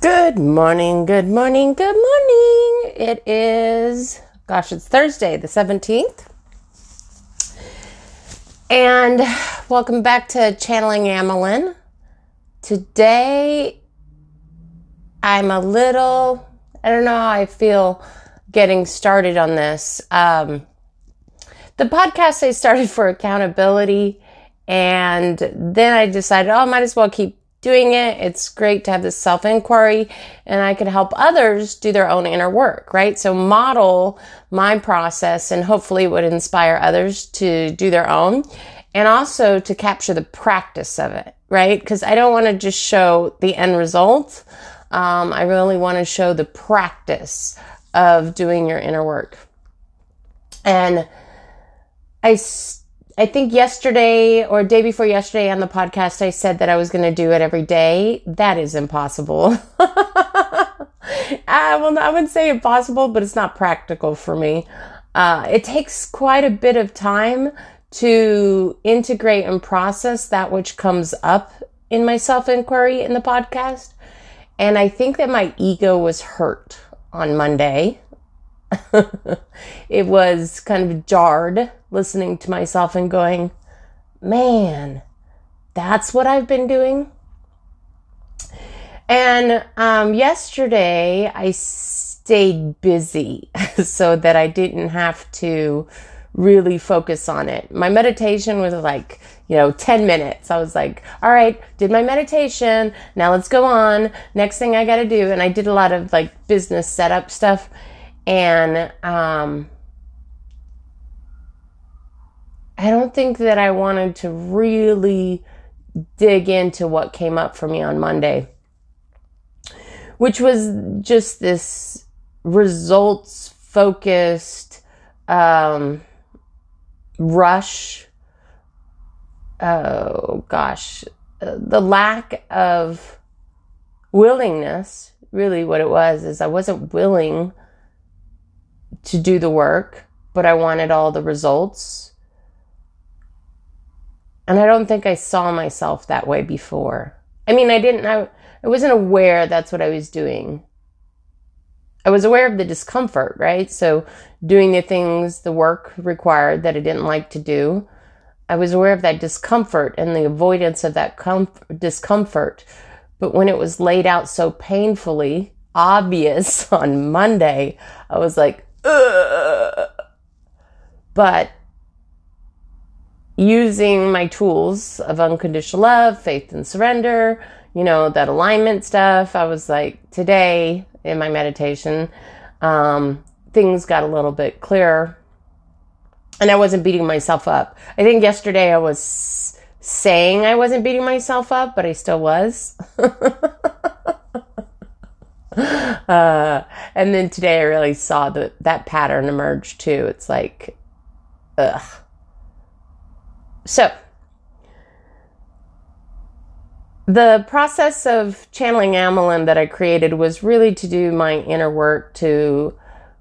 Good morning, good morning, good morning. It is, gosh, it's Thursday, the 17th. And welcome back to Channeling Amelin. Today, I'm a little, I don't know how I feel getting started on this. Um, the podcast I started for accountability, and then I decided, oh, I might as well keep doing it. It's great to have this self inquiry and I could help others do their own inner work, right? So model my process and hopefully would inspire others to do their own and also to capture the practice of it, right? Because I don't want to just show the end result. Um, I really want to show the practice of doing your inner work. And I I think yesterday or day before yesterday on the podcast, I said that I was going to do it every day. That is impossible. I, well, I wouldn't say impossible, but it's not practical for me. Uh, it takes quite a bit of time to integrate and process that which comes up in my self inquiry in the podcast. And I think that my ego was hurt on Monday. it was kind of jarred listening to myself and going, man, that's what I've been doing. And um, yesterday I stayed busy so that I didn't have to really focus on it. My meditation was like, you know, 10 minutes. I was like, all right, did my meditation. Now let's go on. Next thing I got to do. And I did a lot of like business setup stuff. And, um, I don't think that I wanted to really dig into what came up for me on Monday, which was just this results focused um, rush. Oh gosh, the lack of willingness, really, what it was is I wasn't willing to do the work, but I wanted all the results and I don't think I saw myself that way before. I mean, I didn't, I, I wasn't aware that's what I was doing. I was aware of the discomfort, right? So doing the things, the work required that I didn't like to do. I was aware of that discomfort and the avoidance of that comf- discomfort. But when it was laid out so painfully obvious on Monday, I was like. but using my tools of unconditional love, faith and surrender, you know, that alignment stuff. I was like, today in my meditation, um, things got a little bit clearer and I wasn't beating myself up. I think yesterday I was saying I wasn't beating myself up, but I still was. uh, and then today I really saw that that pattern emerge too. It's like, ugh so, the process of channeling Amelin that I created was really to do my inner work to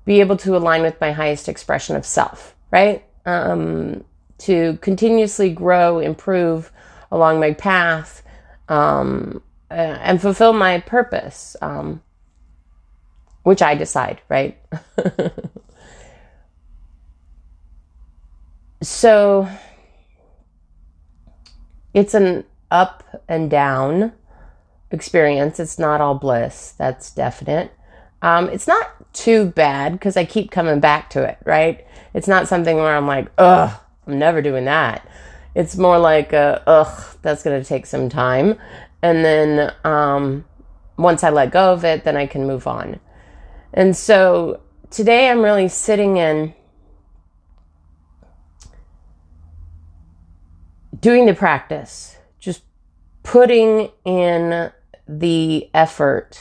be able to align with my highest expression of self, right? Um, to continuously grow, improve along my path, um, uh, and fulfill my purpose, um, which I decide, right? so, it's an up and down experience. It's not all bliss. That's definite. Um, it's not too bad because I keep coming back to it, right? It's not something where I'm like, ugh, I'm never doing that. It's more like, a, ugh, that's going to take some time. And then um, once I let go of it, then I can move on. And so today I'm really sitting in doing the practice, just putting in the effort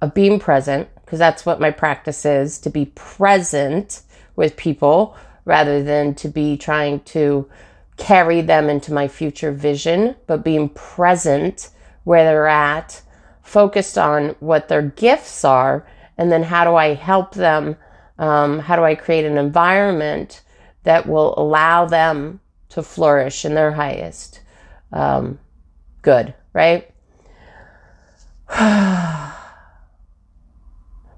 of being present, because that's what my practice is to be present with people rather than to be trying to carry them into my future vision, but being present where they're at, focused on what their gifts are, and then how do I help them? Um, how do I create an environment that will allow them to flourish in their highest um, good, right?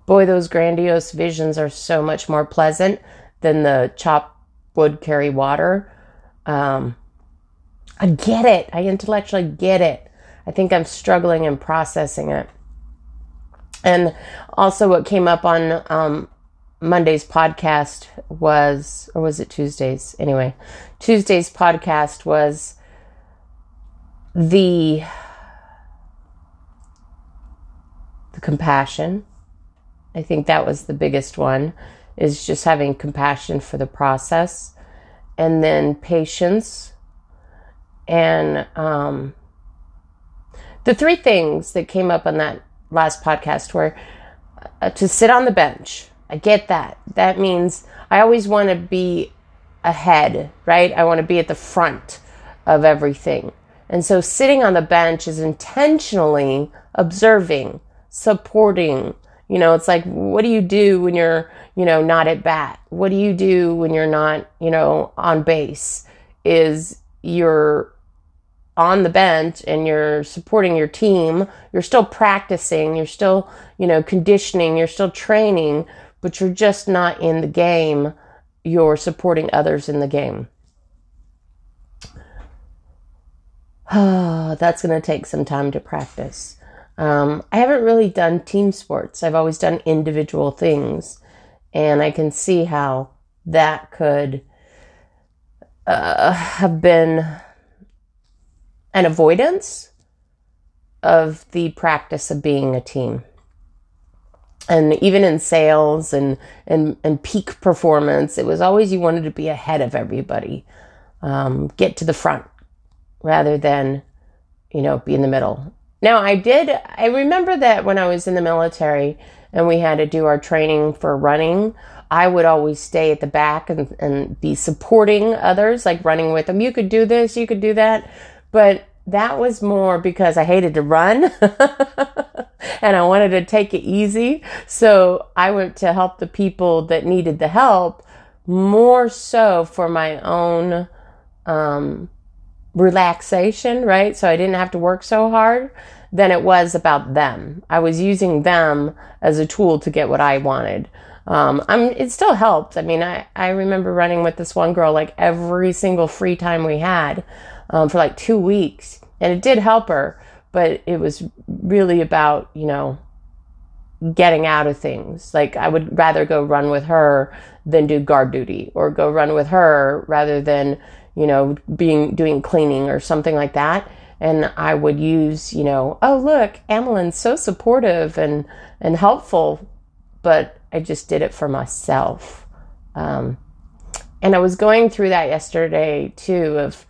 Boy, those grandiose visions are so much more pleasant than the chop wood, carry water. Um, I get it. I intellectually get it. I think I'm struggling in processing it. And also, what came up on um, Monday's podcast was, or was it Tuesday's? Anyway, Tuesday's podcast was the the compassion. I think that was the biggest one is just having compassion for the process and then patience and um, the three things that came up on that last podcast were uh, to sit on the bench. I get that. That means I always want to be ahead, right? I want to be at the front of everything. And so sitting on the bench is intentionally observing, supporting. You know, it's like, what do you do when you're, you know, not at bat? What do you do when you're not, you know, on base? Is you're on the bench and you're supporting your team, you're still practicing, you're still, you know, conditioning, you're still training, but you're just not in the game. You're supporting others in the game. That's going to take some time to practice. Um, I haven't really done team sports. I've always done individual things. And I can see how that could uh, have been an avoidance of the practice of being a team. And even in sales and, and, and peak performance, it was always you wanted to be ahead of everybody, um, get to the front rather than, you know, be in the middle. Now, I did, I remember that when I was in the military and we had to do our training for running, I would always stay at the back and, and be supporting others, like running with them. You could do this, you could do that. But that was more because I hated to run and I wanted to take it easy. So I went to help the people that needed the help more so for my own um, relaxation, right? So I didn't have to work so hard than it was about them. I was using them as a tool to get what I wanted. Um, I'm, it still helped. I mean, I, I remember running with this one girl like every single free time we had um, for like two weeks. And it did help her, but it was really about, you know, getting out of things. Like I would rather go run with her than do guard duty or go run with her rather than, you know, being doing cleaning or something like that. And I would use, you know, oh look, Amelyn's so supportive and and helpful, but I just did it for myself. Um, and I was going through that yesterday too of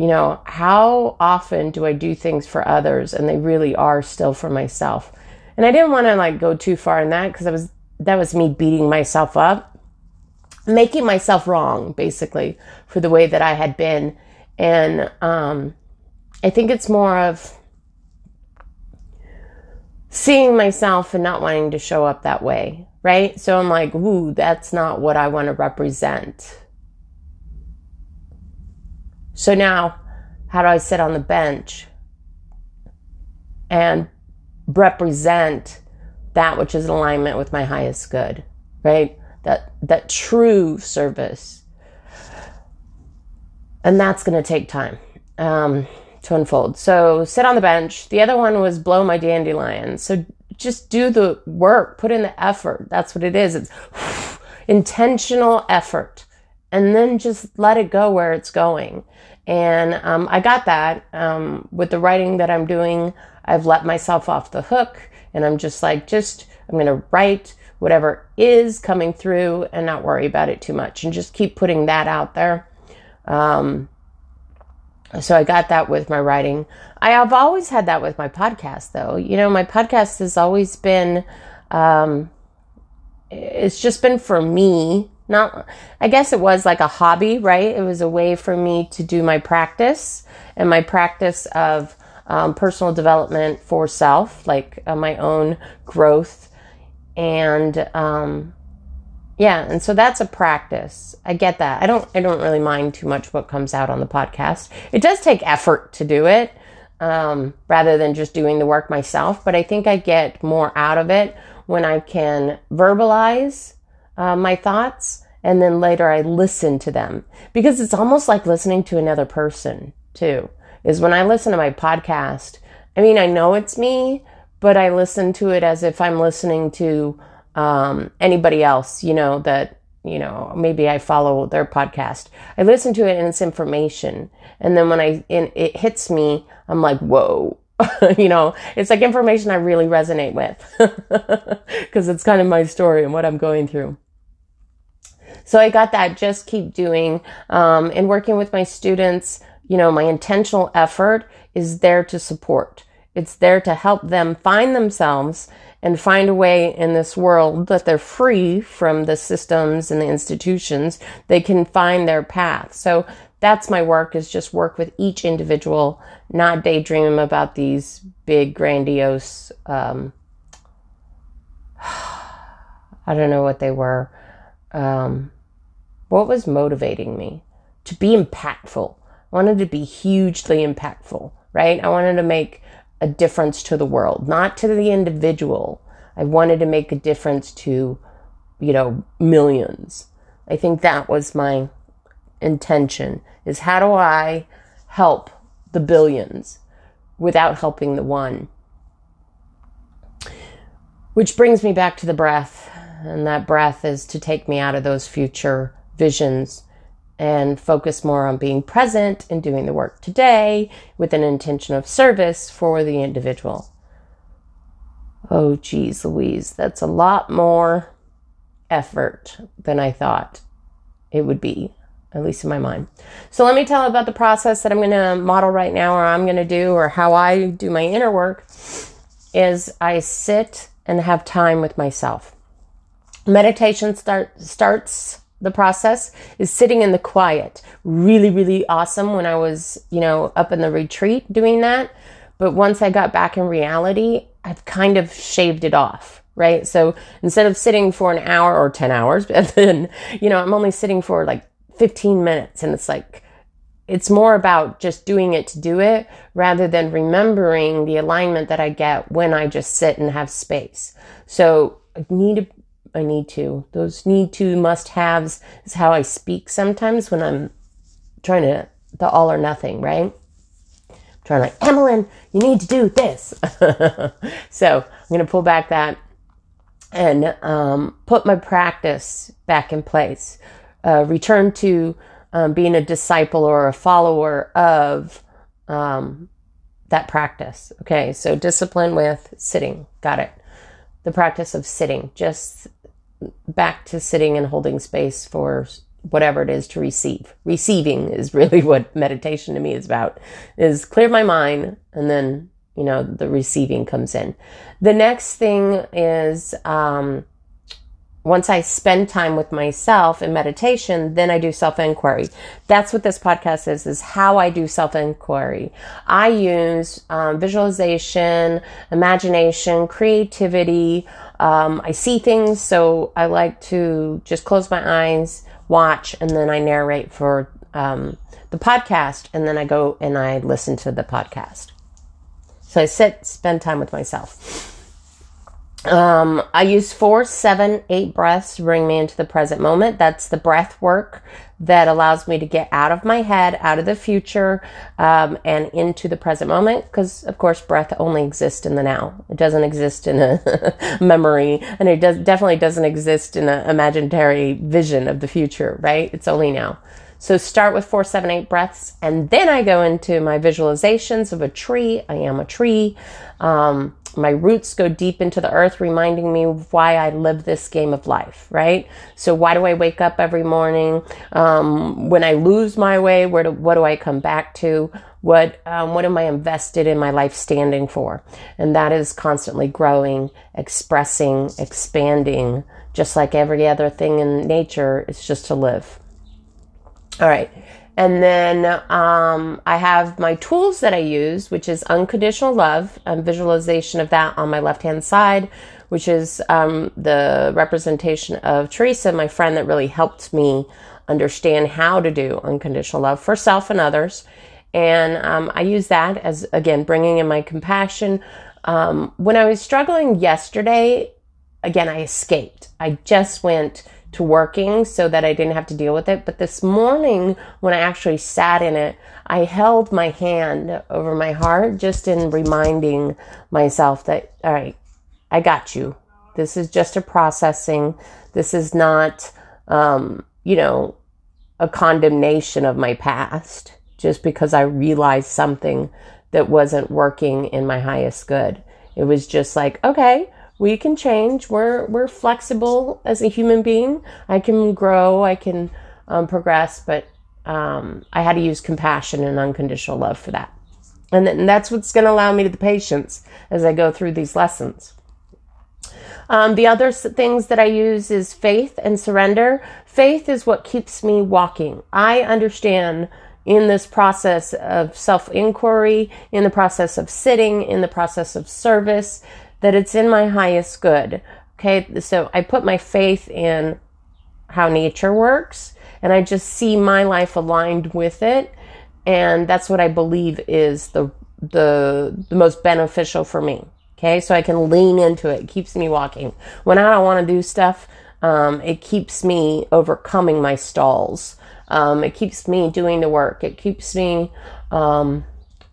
you know, how often do I do things for others and they really are still for myself? And I didn't want to like go too far in that because I was that was me beating myself up, making myself wrong basically for the way that I had been. And um, I think it's more of seeing myself and not wanting to show up that way, right? So I'm like, ooh, that's not what I want to represent. So now, how do I sit on the bench and represent that which is in alignment with my highest good, right? That that true service, and that's going to take time um, to unfold. So sit on the bench. The other one was blow my dandelion. So just do the work, put in the effort. That's what it is. It's intentional effort and then just let it go where it's going. And um, I got that um, with the writing that I'm doing. I've let myself off the hook, and I'm just like, just I'm going to write whatever is coming through and not worry about it too much, and just keep putting that out there. Um, so I got that with my writing. I have always had that with my podcast, though. You know, my podcast has always been, um, it's just been for me not i guess it was like a hobby right? It was a way for me to do my practice and my practice of um, personal development for self like uh, my own growth. And um, yeah and so that's a practice. I get that. I don't i don't really mind too much what comes out on the podcast. It does take effort to do it um, rather than just doing the work myself. But I think I get more out of it when I can verbalize uh, my thoughts and then later I listen to them because it's almost like listening to another person too. Is when I listen to my podcast, I mean, I know it's me, but I listen to it as if I'm listening to um, anybody else, you know, that you know, maybe I follow their podcast. I listen to it and it's information. And then when I, it hits me, I'm like, whoa, you know, it's like information I really resonate with because it's kind of my story and what I'm going through. So I got that just keep doing, um, and working with my students, you know, my intentional effort is there to support. It's there to help them find themselves and find a way in this world that they're free from the systems and the institutions. They can find their path. So that's my work is just work with each individual, not daydream about these big, grandiose, um, I don't know what they were. Um, what was motivating me? To be impactful. I wanted to be hugely impactful, right? I wanted to make a difference to the world, not to the individual. I wanted to make a difference to, you know, millions. I think that was my intention is how do I help the billions without helping the one? Which brings me back to the breath. And that breath is to take me out of those future visions and focus more on being present and doing the work today with an intention of service for the individual. Oh, geez, Louise, that's a lot more effort than I thought it would be, at least in my mind. So let me tell about the process that I'm going to model right now, or I'm going to do, or how I do my inner work. Is I sit and have time with myself. Meditation start starts the process is sitting in the quiet. Really, really awesome when I was, you know, up in the retreat doing that. But once I got back in reality, I've kind of shaved it off, right? So instead of sitting for an hour or 10 hours, then, you know, I'm only sitting for like 15 minutes and it's like, it's more about just doing it to do it rather than remembering the alignment that I get when I just sit and have space. So I need to I need to. Those need to must haves is how I speak sometimes when I'm trying to the all or nothing, right? I'm trying like, Emmeline, you need to do this. so I'm going to pull back that and um, put my practice back in place. Uh, return to um, being a disciple or a follower of um, that practice. Okay, so discipline with sitting. Got it. The practice of sitting, just back to sitting and holding space for whatever it is to receive. Receiving is really what meditation to me is about. Is clear my mind and then, you know, the receiving comes in. The next thing is um, once I spend time with myself in meditation, then I do self inquiry. That's what this podcast is, is how I do self inquiry. I use um, visualization, imagination, creativity. Um, I see things, so I like to just close my eyes, watch, and then I narrate for um, the podcast, and then I go and I listen to the podcast. So I sit, spend time with myself. Um, I use four, seven, eight breaths to bring me into the present moment. That's the breath work that allows me to get out of my head, out of the future, um, and into the present moment. Because, of course, breath only exists in the now. It doesn't exist in a memory, and it does, definitely doesn't exist in an imaginary vision of the future, right? It's only now. So start with four, seven, eight breaths, and then I go into my visualizations of a tree. I am a tree. Um, my roots go deep into the earth, reminding me why I live this game of life, right? So why do I wake up every morning? Um, when I lose my way, where do, what do I come back to? What, um, what am I invested in my life standing for? And that is constantly growing, expressing, expanding, just like every other thing in nature. It's just to live. All right. And then um, I have my tools that I use, which is unconditional love and visualization of that on my left hand side, which is um, the representation of Teresa, my friend that really helped me understand how to do unconditional love for self and others. And um, I use that as, again, bringing in my compassion. Um, when I was struggling yesterday, again, I escaped. I just went to working so that I didn't have to deal with it. But this morning, when I actually sat in it, I held my hand over my heart just in reminding myself that, all right, I got you. This is just a processing. This is not, um, you know, a condemnation of my past just because I realized something that wasn't working in my highest good. It was just like, okay, we can change. We're we're flexible as a human being. I can grow. I can um, progress, but um, I had to use compassion and unconditional love for that. And, th- and that's what's going to allow me to the patience as I go through these lessons. Um, the other things that I use is faith and surrender. Faith is what keeps me walking. I understand in this process of self inquiry, in the process of sitting, in the process of service, that it's in my highest good. Okay, so I put my faith in how nature works and I just see my life aligned with it. And that's what I believe is the, the, the most beneficial for me. Okay, so I can lean into it. It keeps me walking. When I don't want to do stuff, um, it keeps me overcoming my stalls. Um, it keeps me doing the work. It keeps me um,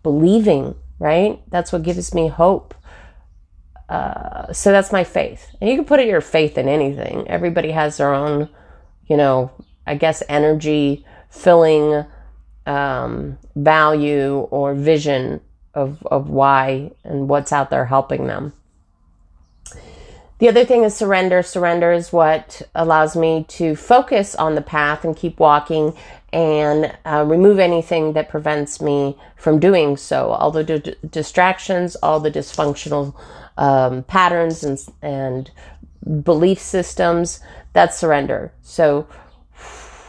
believing, right? That's what gives me hope. Uh, so that's my faith. And you can put your faith in anything. Everybody has their own, you know, I guess energy filling um, value or vision of, of why and what's out there helping them. The other thing is surrender. Surrender is what allows me to focus on the path and keep walking and uh, remove anything that prevents me from doing so. All the d- distractions, all the dysfunctional um, patterns and, and belief systems, that's surrender. So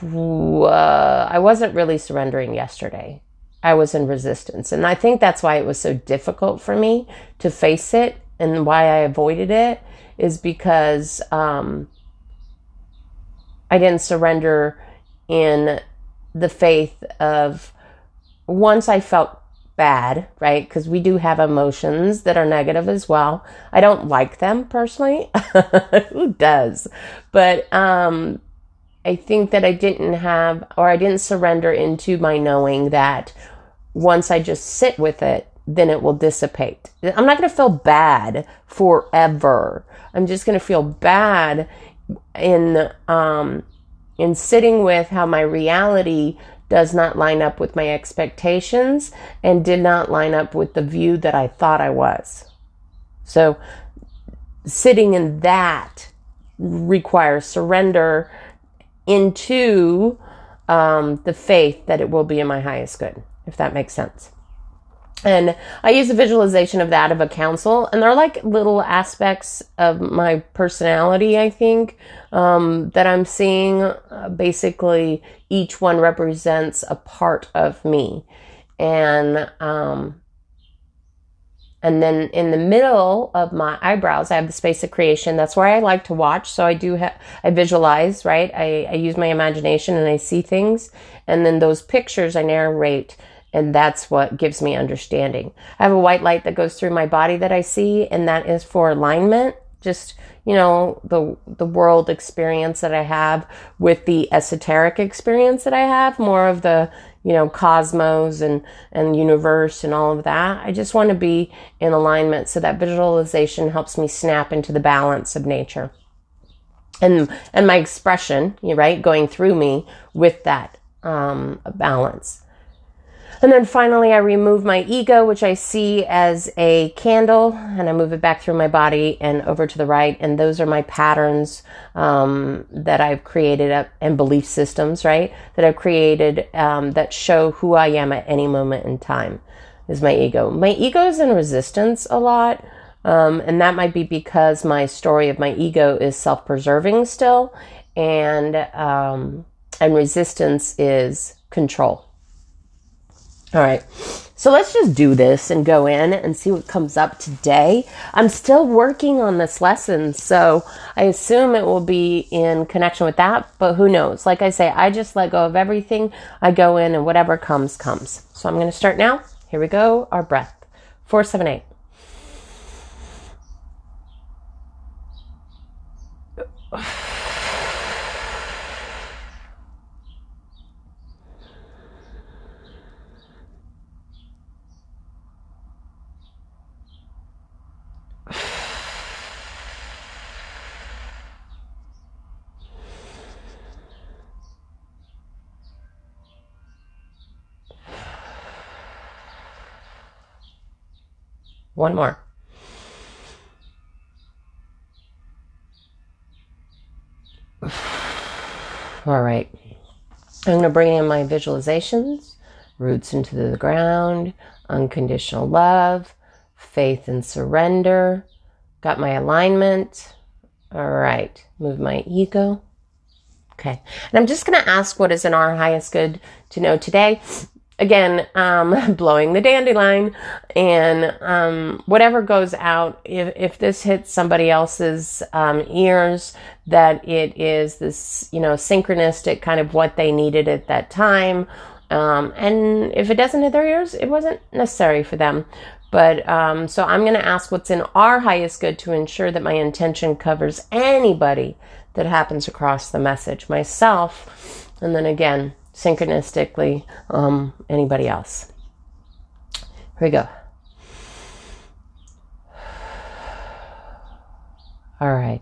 uh, I wasn't really surrendering yesterday. I was in resistance. And I think that's why it was so difficult for me to face it and why I avoided it is because um, I didn't surrender in the faith of once I felt bad, right? Because we do have emotions that are negative as well. I don't like them personally. Who does? But um, I think that I didn't have, or I didn't surrender into my knowing that once I just sit with it, then it will dissipate. I'm not going to feel bad forever. I'm just going to feel bad in um, in sitting with how my reality does not line up with my expectations and did not line up with the view that I thought I was. So, sitting in that requires surrender into um, the faith that it will be in my highest good, if that makes sense. And I use a visualization of that of a council, and they're like little aspects of my personality, I think, um, that I'm seeing. Uh, basically, each one represents a part of me. And, um, and then in the middle of my eyebrows, I have the space of creation. That's where I like to watch. So I do have, I visualize, right? I, I use my imagination and I see things. And then those pictures I narrate and that's what gives me understanding. I have a white light that goes through my body that I see, and that is for alignment. Just, you know, the, the world experience that I have with the esoteric experience that I have, more of the, you know, cosmos and, and universe and all of that. I just want to be in alignment. So that visualization helps me snap into the balance of nature and, and my expression, right, going through me with that, um, balance. And then finally, I remove my ego, which I see as a candle, and I move it back through my body and over to the right. And those are my patterns um, that I've created up, and belief systems, right? That I've created um, that show who I am at any moment in time. Is my ego. My ego is in resistance a lot. Um, and that might be because my story of my ego is self-preserving still, and um, and resistance is control. All right. So let's just do this and go in and see what comes up today. I'm still working on this lesson, so I assume it will be in connection with that, but who knows? Like I say, I just let go of everything. I go in and whatever comes, comes. So I'm going to start now. Here we go. Our breath. Four, seven, eight. One more. All right. I'm going to bring in my visualizations, roots into the ground, unconditional love, faith and surrender. Got my alignment. All right. Move my ego. Okay. And I'm just going to ask what is in our highest good to know today again, um, blowing the dandelion and um, whatever goes out, if, if this hits somebody else's um, ears, that it is this, you know, synchronistic kind of what they needed at that time. Um, and if it doesn't hit their ears, it wasn't necessary for them. But um, so I'm going to ask what's in our highest good to ensure that my intention covers anybody that happens across the message, myself, and then again, synchronistically um, anybody else. Here we go. All right.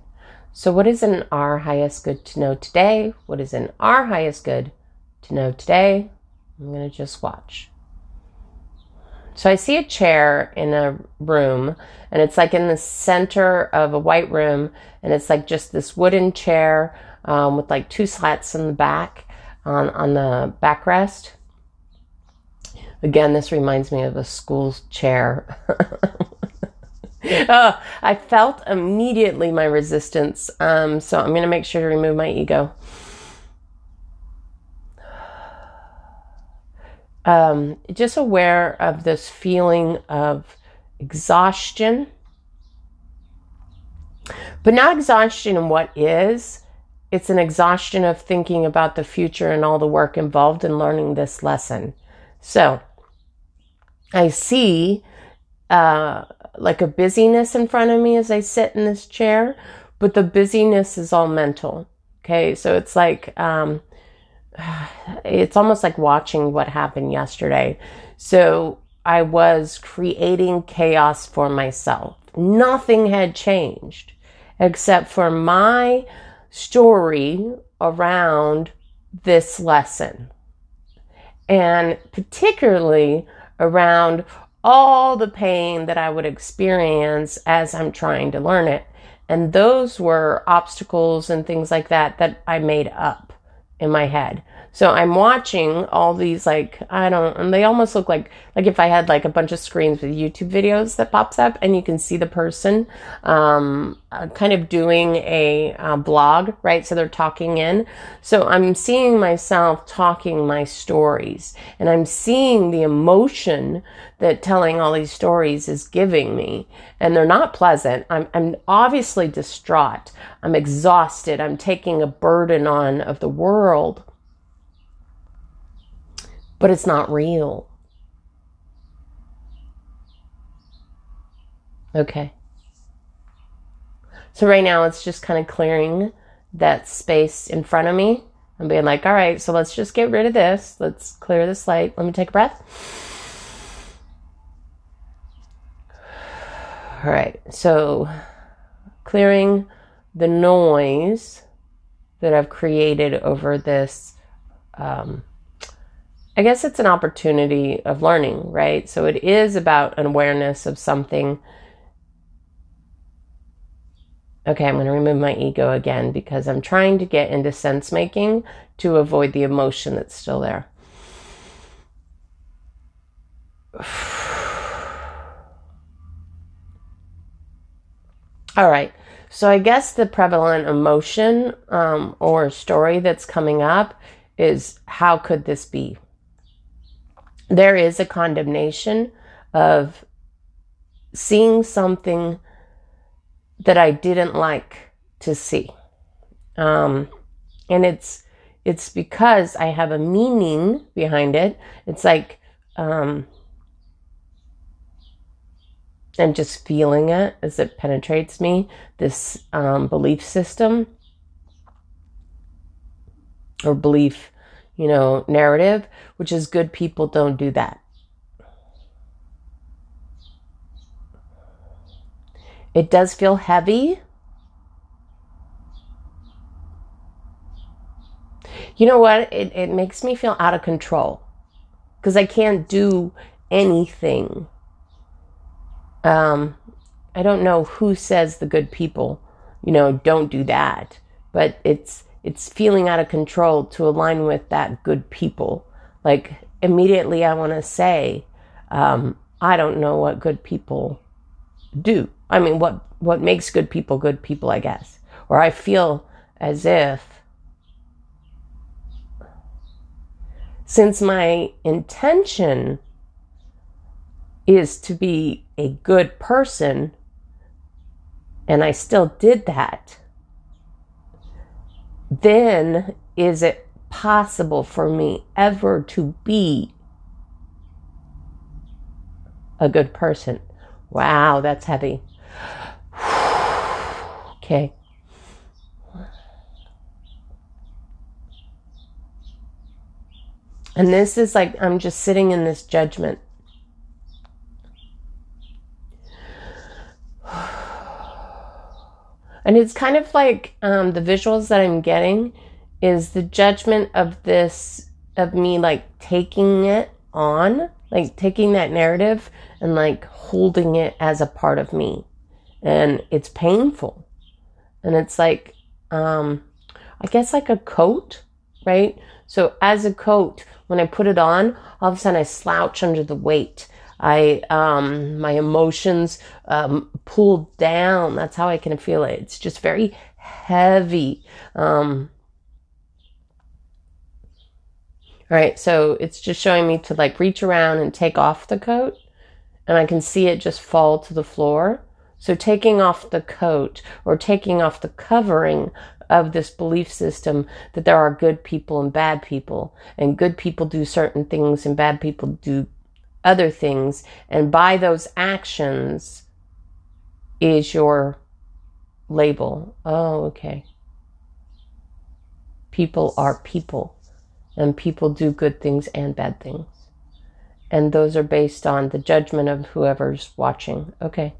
So, what is in our highest good to know today? What is in our highest good to know today? I'm going to just watch. So, I see a chair in a room, and it's like in the center of a white room, and it's like just this wooden chair um, with like two slats in the back on, on the backrest. Again, this reminds me of a school chair. oh, I felt immediately my resistance. Um, so I'm going to make sure to remove my ego. Um, just aware of this feeling of exhaustion, but not exhaustion in what is, it's an exhaustion of thinking about the future and all the work involved in learning this lesson. So I see uh, like a busyness in front of me as I sit in this chair, but the busyness is all mental. Okay, so it's like um, it's almost like watching what happened yesterday. So I was creating chaos for myself. Nothing had changed except for my story around this lesson. And particularly around all the pain that I would experience as I'm trying to learn it. And those were obstacles and things like that that I made up in my head. So I'm watching all these like I don't and they almost look like like if I had like a bunch of screens with YouTube videos that pops up and you can see the person um, uh, kind of doing a uh, blog, right? So they're talking in. So I'm seeing myself talking my stories and I'm seeing the emotion that telling all these stories is giving me. And they're not pleasant. I'm, I'm obviously distraught. I'm exhausted. I'm taking a burden on of the world but it's not real. Okay. So right now it's just kind of clearing that space in front of me and being like, all right, so let's just get rid of this. Let's clear the slate. Let me take a breath. All right. So clearing the noise that I've created over this um, I guess it's an opportunity of learning, right? So it is about an awareness of something. Okay, I'm going to remove my ego again because I'm trying to get into sense making to avoid the emotion that's still there. All right. So I guess the prevalent emotion um, or story that's coming up is how could this be? There is a condemnation of seeing something that I didn't like to see. Um, and it's it's because I have a meaning behind it. It's like um, and just feeling it as it penetrates me. This um, belief system or belief, you know, narrative, which is good people don't do that. It does feel heavy. You know what? It, it makes me feel out of control because I can't do anything. Um, I don't know who says the good people, you know, don't do that, but it's it's feeling out of control to align with that good people. Like immediately, I want to say, um, I don't know what good people do. I mean, what what makes good people good people, I guess. Or I feel as if since my intention is to be a good person and I still did that, then is it possible for me ever to be a good person? Wow, that's heavy. okay. And this is like, I'm just sitting in this judgment. And it's kind of like um, the visuals that I'm getting is the judgment of this, of me like taking it on, like taking that narrative and like holding it as a part of me. And it's painful. And it's like, um, I guess like a coat, right? So as a coat, when I put it on, all of a sudden I slouch under the weight. I, um, my emotions, um, pull down. That's how I can feel it. It's just very heavy. Um, all right, so it's just showing me to like reach around and take off the coat and I can see it just fall to the floor. So taking off the coat or taking off the covering of this belief system that there are good people and bad people, and good people do certain things and bad people do other things, and by those actions is your label. Oh, okay. People are people, and people do good things and bad things and those are based on the judgment of whoever's watching. Okay.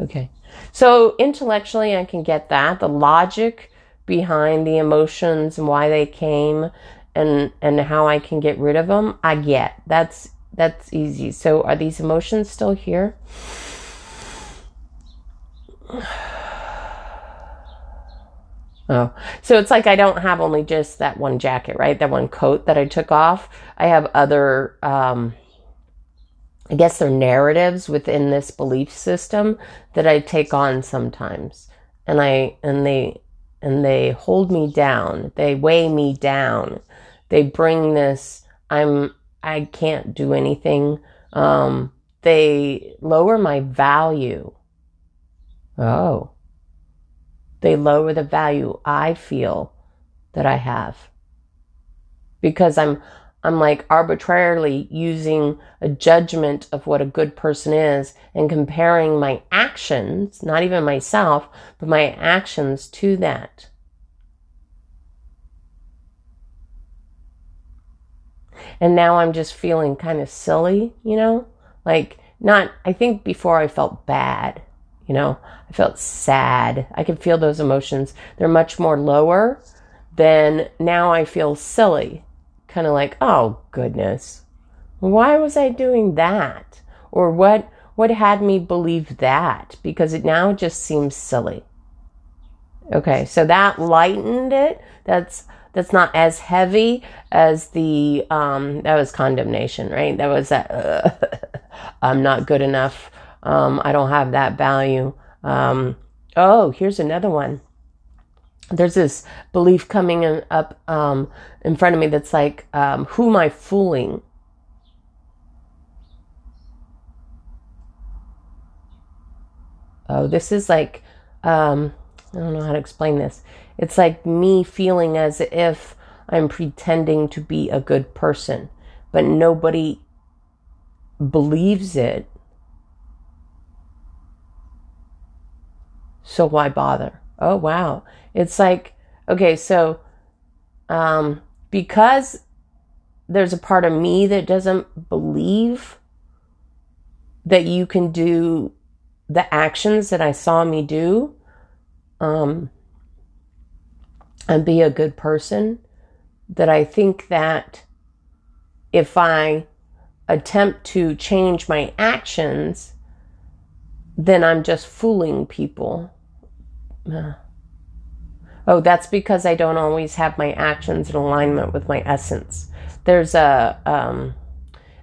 Okay. So intellectually, I can get that. The logic behind the emotions and why they came and and how I can get rid of them, I get. That's that's easy. So are these emotions still here? Oh, so it's like I don't have only just that one jacket, right? That one coat that I took off. I have other, um, I guess they're narratives within this belief system that I take on sometimes. And I, and they, and they hold me down. They weigh me down. They bring this, I'm, I can't do anything. Um, they lower my value. Oh they lower the value I feel that I have. Because I'm I'm like arbitrarily using a judgment of what a good person is and comparing my actions, not even myself, but my actions to that. And now I'm just feeling kind of silly, you know? Like, not, I think before I felt bad you know, I felt sad. I could feel those emotions. They're much more lower than now I feel silly. Kind of like, oh goodness, why was I doing that? Or what, what had me believe that? Because it now just seems silly. Okay, so that lightened it. That's that's not as heavy as the um that was condemnation, right? That was that uh, I'm not good enough. Um, I don't have that value. Um, oh, here's another one. there's this belief coming in, up um, in front of me that's like, um, who am I fooling? Oh, this is like, um, I don't know how to explain this. It's like me feeling as if I'm pretending to be a good person, but nobody believes it. So why bother? Oh, wow. It's like, okay, so um, because there's a part of me that doesn't believe that you can do the actions that I saw me do um, and be a good person, that I think that if I attempt to change my actions, then I'm just fooling people. Oh, that's because I don't always have my actions in alignment with my essence. There's a, um,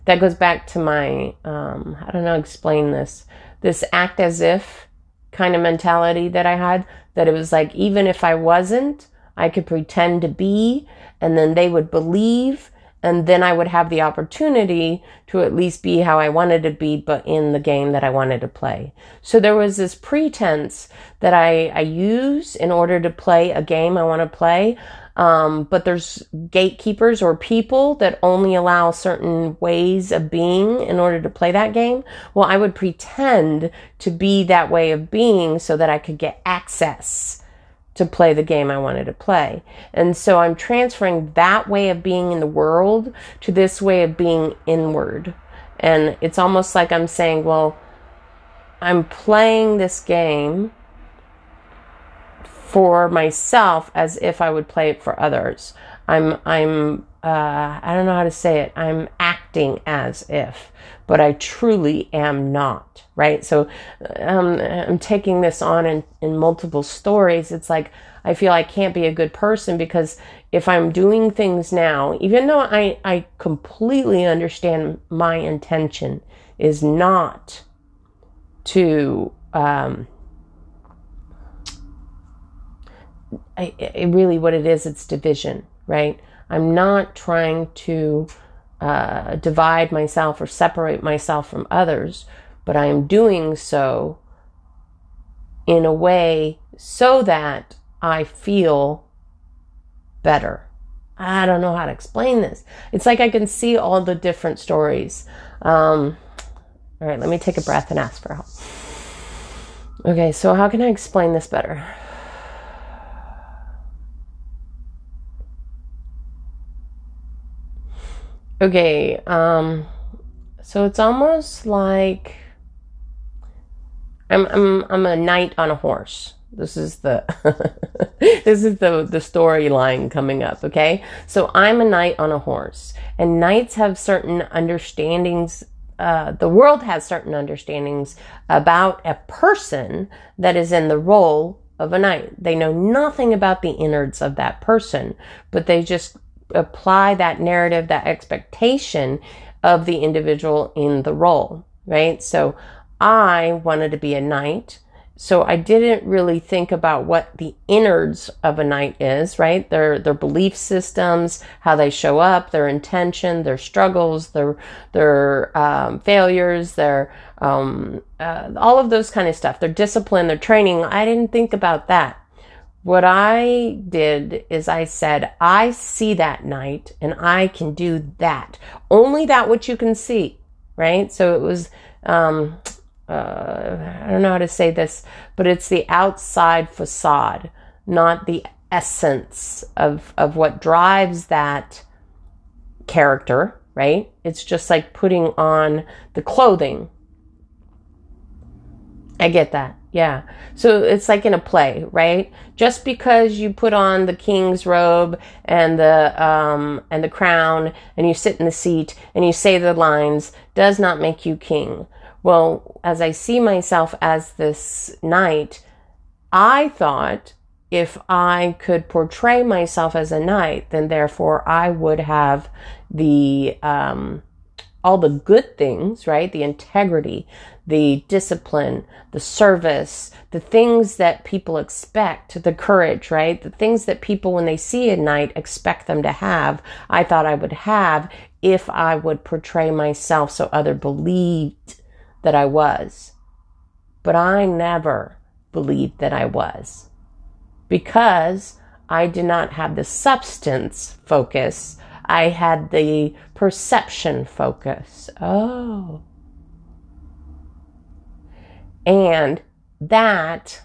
that goes back to my, um, I don't know, explain this, this act as if kind of mentality that I had, that it was like, even if I wasn't, I could pretend to be, and then they would believe and then I would have the opportunity to at least be how I wanted to be, but in the game that I wanted to play. So there was this pretense that I, I use in order to play a game I want to play. Um, but there's gatekeepers or people that only allow certain ways of being in order to play that game. Well, I would pretend to be that way of being so that I could get access to play the game I wanted to play. And so I'm transferring that way of being in the world to this way of being inward. And it's almost like I'm saying, well, I'm playing this game for myself as if I would play it for others. I'm I'm uh, I don't know how to say it. I'm acting as if, but I truly am not, right? So um, I'm taking this on in, in multiple stories. It's like I feel I can't be a good person because if I'm doing things now, even though I, I completely understand my intention is not to, um, I, really what it is, it's division, right? I'm not trying to uh, divide myself or separate myself from others, but I am doing so in a way so that I feel better. I don't know how to explain this. It's like I can see all the different stories. Um, all right, let me take a breath and ask for help. Okay, so how can I explain this better? Okay, um, so it's almost like I'm I'm I'm a knight on a horse. This is the this is the the storyline coming up, okay? So I'm a knight on a horse, and knights have certain understandings uh, the world has certain understandings about a person that is in the role of a knight. They know nothing about the innards of that person, but they just apply that narrative, that expectation of the individual in the role, right? So I wanted to be a knight. So I didn't really think about what the innards of a knight is, right? Their their belief systems, how they show up, their intention, their struggles, their their um, failures, their um, uh, all of those kind of stuff. Their discipline, their training. I didn't think about that. What I did is I said, I see that knight and I can do that. Only that which you can see, right? So it was, um, uh, I don't know how to say this, but it's the outside facade, not the essence of, of what drives that character, right? It's just like putting on the clothing. I get that. Yeah. So it's like in a play, right? Just because you put on the king's robe and the um and the crown and you sit in the seat and you say the lines does not make you king. Well, as I see myself as this knight, I thought if I could portray myself as a knight, then therefore I would have the um all the good things, right? The integrity, the discipline, the service, the things that people expect, the courage, right? The things that people, when they see a knight, expect them to have. I thought I would have if I would portray myself so other believed that I was. But I never believed that I was because I did not have the substance focus. I had the perception focus. Oh. And that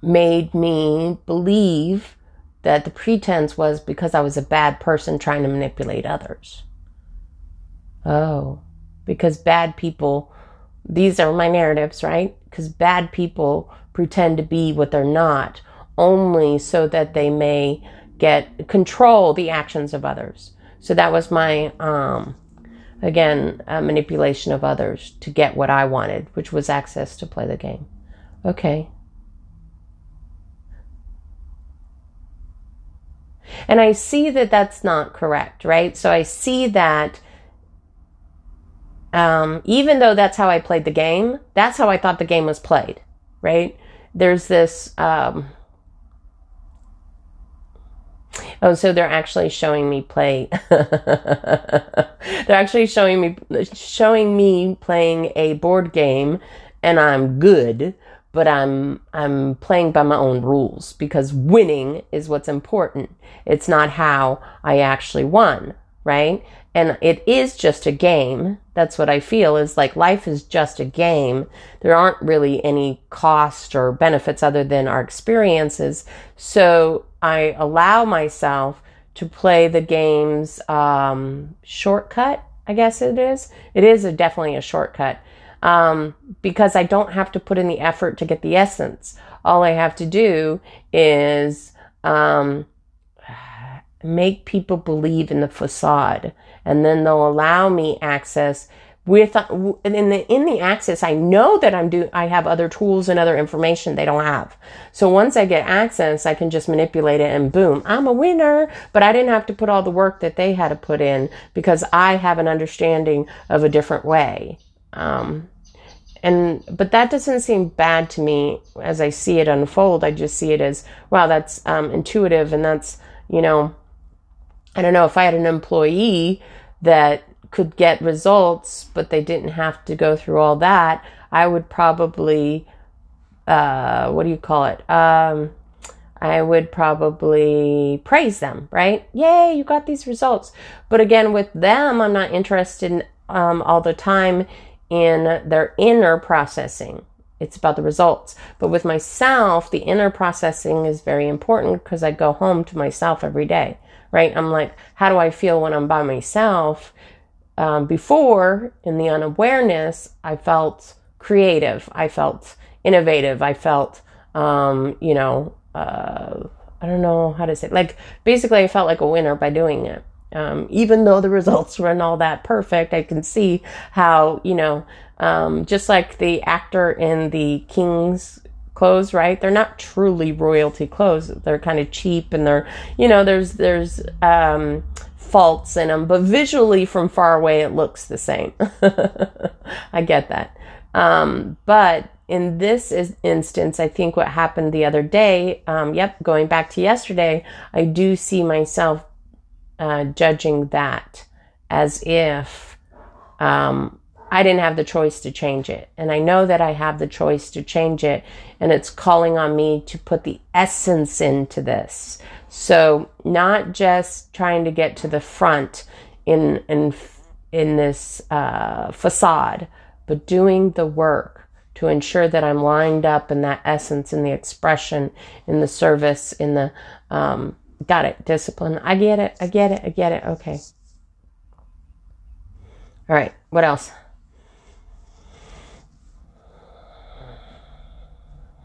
made me believe that the pretense was because I was a bad person trying to manipulate others. Oh, because bad people, these are my narratives, right? Because bad people pretend to be what they're not only so that they may get control the actions of others. So that was my, um, again, manipulation of others to get what I wanted, which was access to play the game. Okay. And I see that that's not correct, right? So I see that um, even though that's how I played the game, that's how I thought the game was played, right? There's this. Um, oh, so they're actually showing me play. they're actually showing me showing me playing a board game, and I'm good but I'm I'm playing by my own rules because winning is what's important. It's not how I actually won, right? And it is just a game. That's what I feel is like life is just a game. There aren't really any cost or benefits other than our experiences. So I allow myself to play the game's um, shortcut. I guess it is. It is a, definitely a shortcut um, because I don't have to put in the effort to get the essence. All I have to do is um, make people believe in the facade, and then they'll allow me access with in the in the access i know that i'm do i have other tools and other information they don't have. So once i get access i can just manipulate it and boom i'm a winner. But i didn't have to put all the work that they had to put in because i have an understanding of a different way. Um, and but that doesn't seem bad to me as I see it unfold. I just see it as wow, that's um, intuitive, and that's you know, I don't know if I had an employee that could get results, but they didn't have to go through all that. I would probably, uh, what do you call it? Um, I would probably praise them, right? Yay, you got these results. But again, with them, I'm not interested in, um, all the time in their inner processing. It's about the results. But with myself, the inner processing is very important because I go home to myself every day, right? I'm like, how do I feel when I'm by myself? Um, before, in the unawareness, I felt creative. I felt innovative. I felt, um, you know, uh, I don't know how to say it. Like, basically, I felt like a winner by doing it. Um, even though the results weren't all that perfect, I can see how, you know, um, just like the actor in the King's clothes, right? They're not truly royalty clothes. They're kind of cheap and they're, you know, there's, there's, um, faults in them, but visually from far away, it looks the same. I get that. Um, but in this is, instance, I think what happened the other day, um, yep, going back to yesterday, I do see myself uh, judging that as if um, I didn't have the choice to change it. And I know that I have the choice to change it. And it's calling on me to put the essence into this. So, not just trying to get to the front in, in, in this uh, facade, but doing the work to ensure that I'm lined up in that essence, in the expression, in the service, in the um, Got it. Discipline. I get it. I get it. I get it. Okay. All right. What else?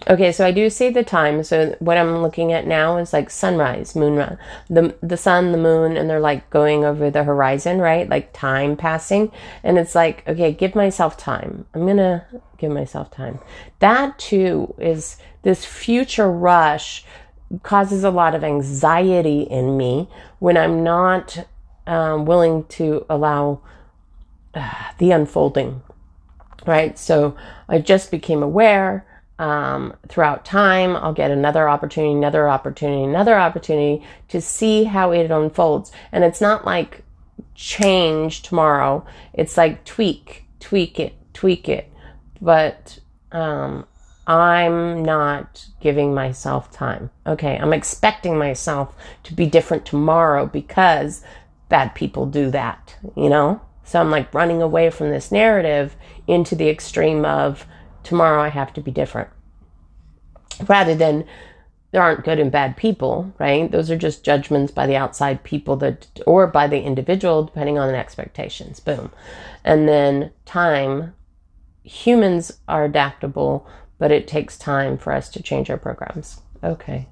Okay, so I do see the time. So what I'm looking at now is like sunrise, moonrise, the the sun, the moon, and they're like going over the horizon, right? Like time passing, and it's like, okay, give myself time. I'm gonna give myself time. That too is this future rush causes a lot of anxiety in me when I'm not um, willing to allow uh, the unfolding, right? So I just became aware um, throughout time. I'll get another opportunity, another opportunity, another opportunity to see how it unfolds. And it's not like change tomorrow. It's like tweak, tweak it, tweak it. But um, I'm not giving myself time. Okay, I'm expecting myself to be different tomorrow because bad people do that, you know? So I'm like running away from this narrative into the extreme of tomorrow I have to be different. Rather than there aren't good and bad people, right? Those are just judgments by the outside people that, or by the individual, depending on the expectations. Boom. And then time. Humans are adaptable, but it takes time for us to change our programs. Okay.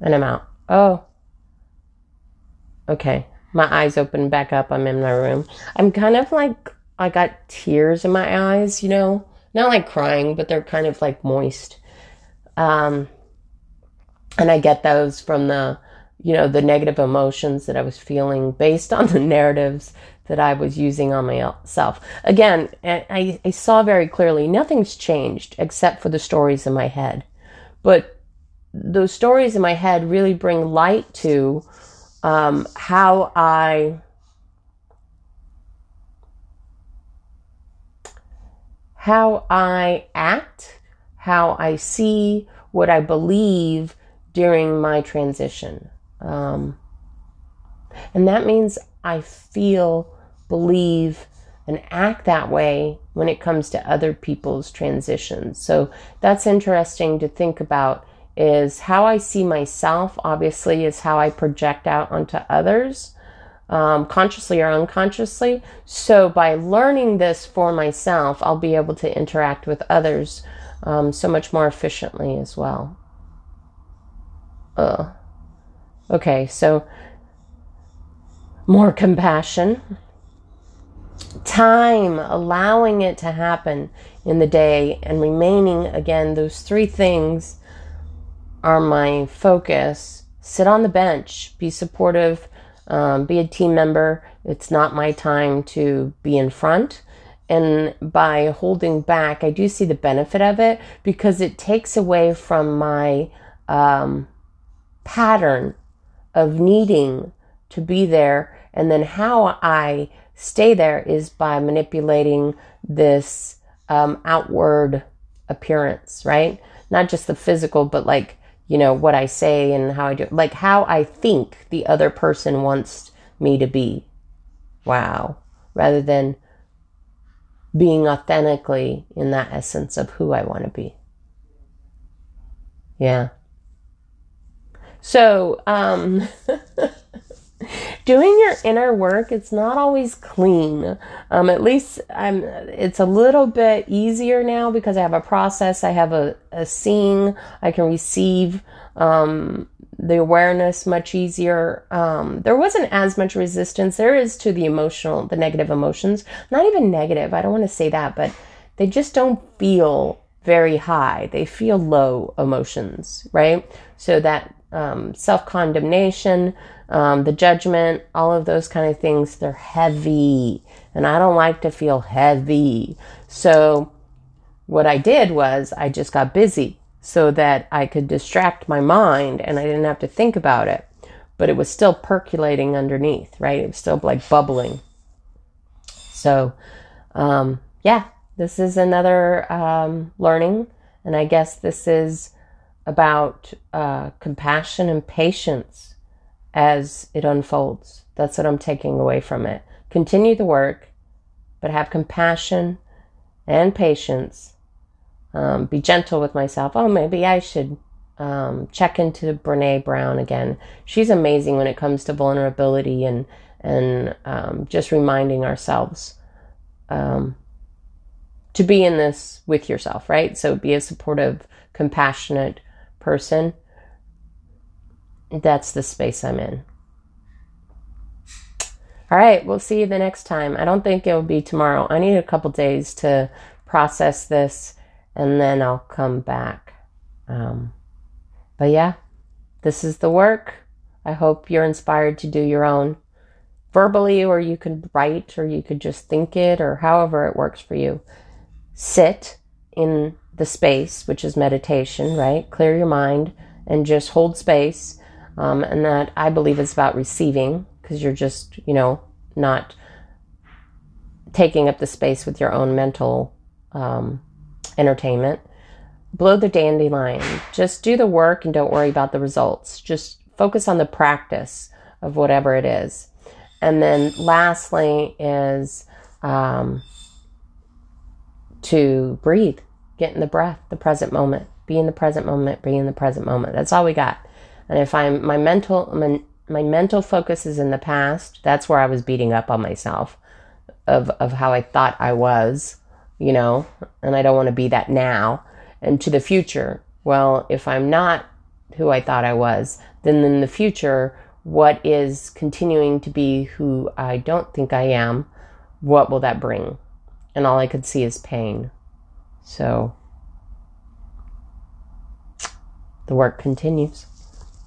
And I'm out. Oh. Okay. My eyes open back up. I'm in my room. I'm kind of like, I got tears in my eyes, you know? Not like crying, but they're kind of like moist. Um, and I get those from the, you know, the negative emotions that I was feeling based on the narratives that I was using on myself. Again, I, I saw very clearly nothing's changed except for the stories in my head. But those stories in my head really bring light to um, how I how I act, how I see, what I believe during my transition. Um, and that means I feel, believe, and act that way when it comes to other people's transitions. So that's interesting to think about is how I see myself obviously is how I project out onto others um, consciously or unconsciously. So by learning this for myself, I'll be able to interact with others um, so much more efficiently as well. Uh, okay, so more compassion. Time, allowing it to happen in the day and remaining again, those three things are my focus. Sit on the bench, be supportive, um, be a team member. It's not my time to be in front. And by holding back, I do see the benefit of it because it takes away from my um, pattern of needing to be there. And then how I stay there is by manipulating this um, outward appearance, right? Not just the physical, but like you know, what I say and how I do, like how I think the other person wants me to be. Wow. Rather than being authentically in that essence of who I want to be. Yeah. So, um, doing your inner work it's not always clean. Um, at least i'm it's a little bit easier now because i have a process i have a, a seeing i can receive um, the awareness much easier. Um, there wasn't as much resistance. There is to the emotional the negative emotions. Not even negative i don't want to say that but they just don't feel very high. They feel low emotions right? So that um, self condemnation, um, the judgment, all of those kind of things, they're heavy. And I don't like to feel heavy. So what I did was I just got busy so that I could distract my mind and I didn't have to think about it. But it was still percolating underneath, right? It was still like bubbling. So, um, yeah, this is another um, learning. And I guess this is about uh, compassion and patience as it unfolds. That's what I'm taking away from it. Continue the work, but have compassion and patience. Um, be gentle with myself. Oh, maybe I should um, check into Brene Brown again. She's amazing when it comes to vulnerability and and um, just reminding ourselves um, to be in this with yourself, right? So be a supportive, compassionate person, that's the space I'm in. All right, we'll see you the next time. I don't think it will be tomorrow. I need a couple days to process this and then I'll come back. Um, but yeah, this is the work. I hope you're inspired to do your own verbally, or you could write, or you could just think it, or however it works for you. Sit in the space, which is meditation, right? Clear your mind and just hold space. Um, and that I believe is about receiving because you're just, you know, not taking up the space with your own mental um, entertainment. Blow the dandelion. Just do the work and don't worry about the results. Just focus on the practice of whatever it is. And then lastly is um, to breathe, get in the breath, the present moment, be in the present moment, be in the present moment. That's all we got. And if I'm my mental my, my mental focus is in the past, that's where I was beating up on myself of of how I thought I was, you know, and I don't want to be that now. And to the future, well, if I'm not who I thought I was, then in the future, what is continuing to be who I don't think I am, what will that bring? And all I could see is pain. So the work continues.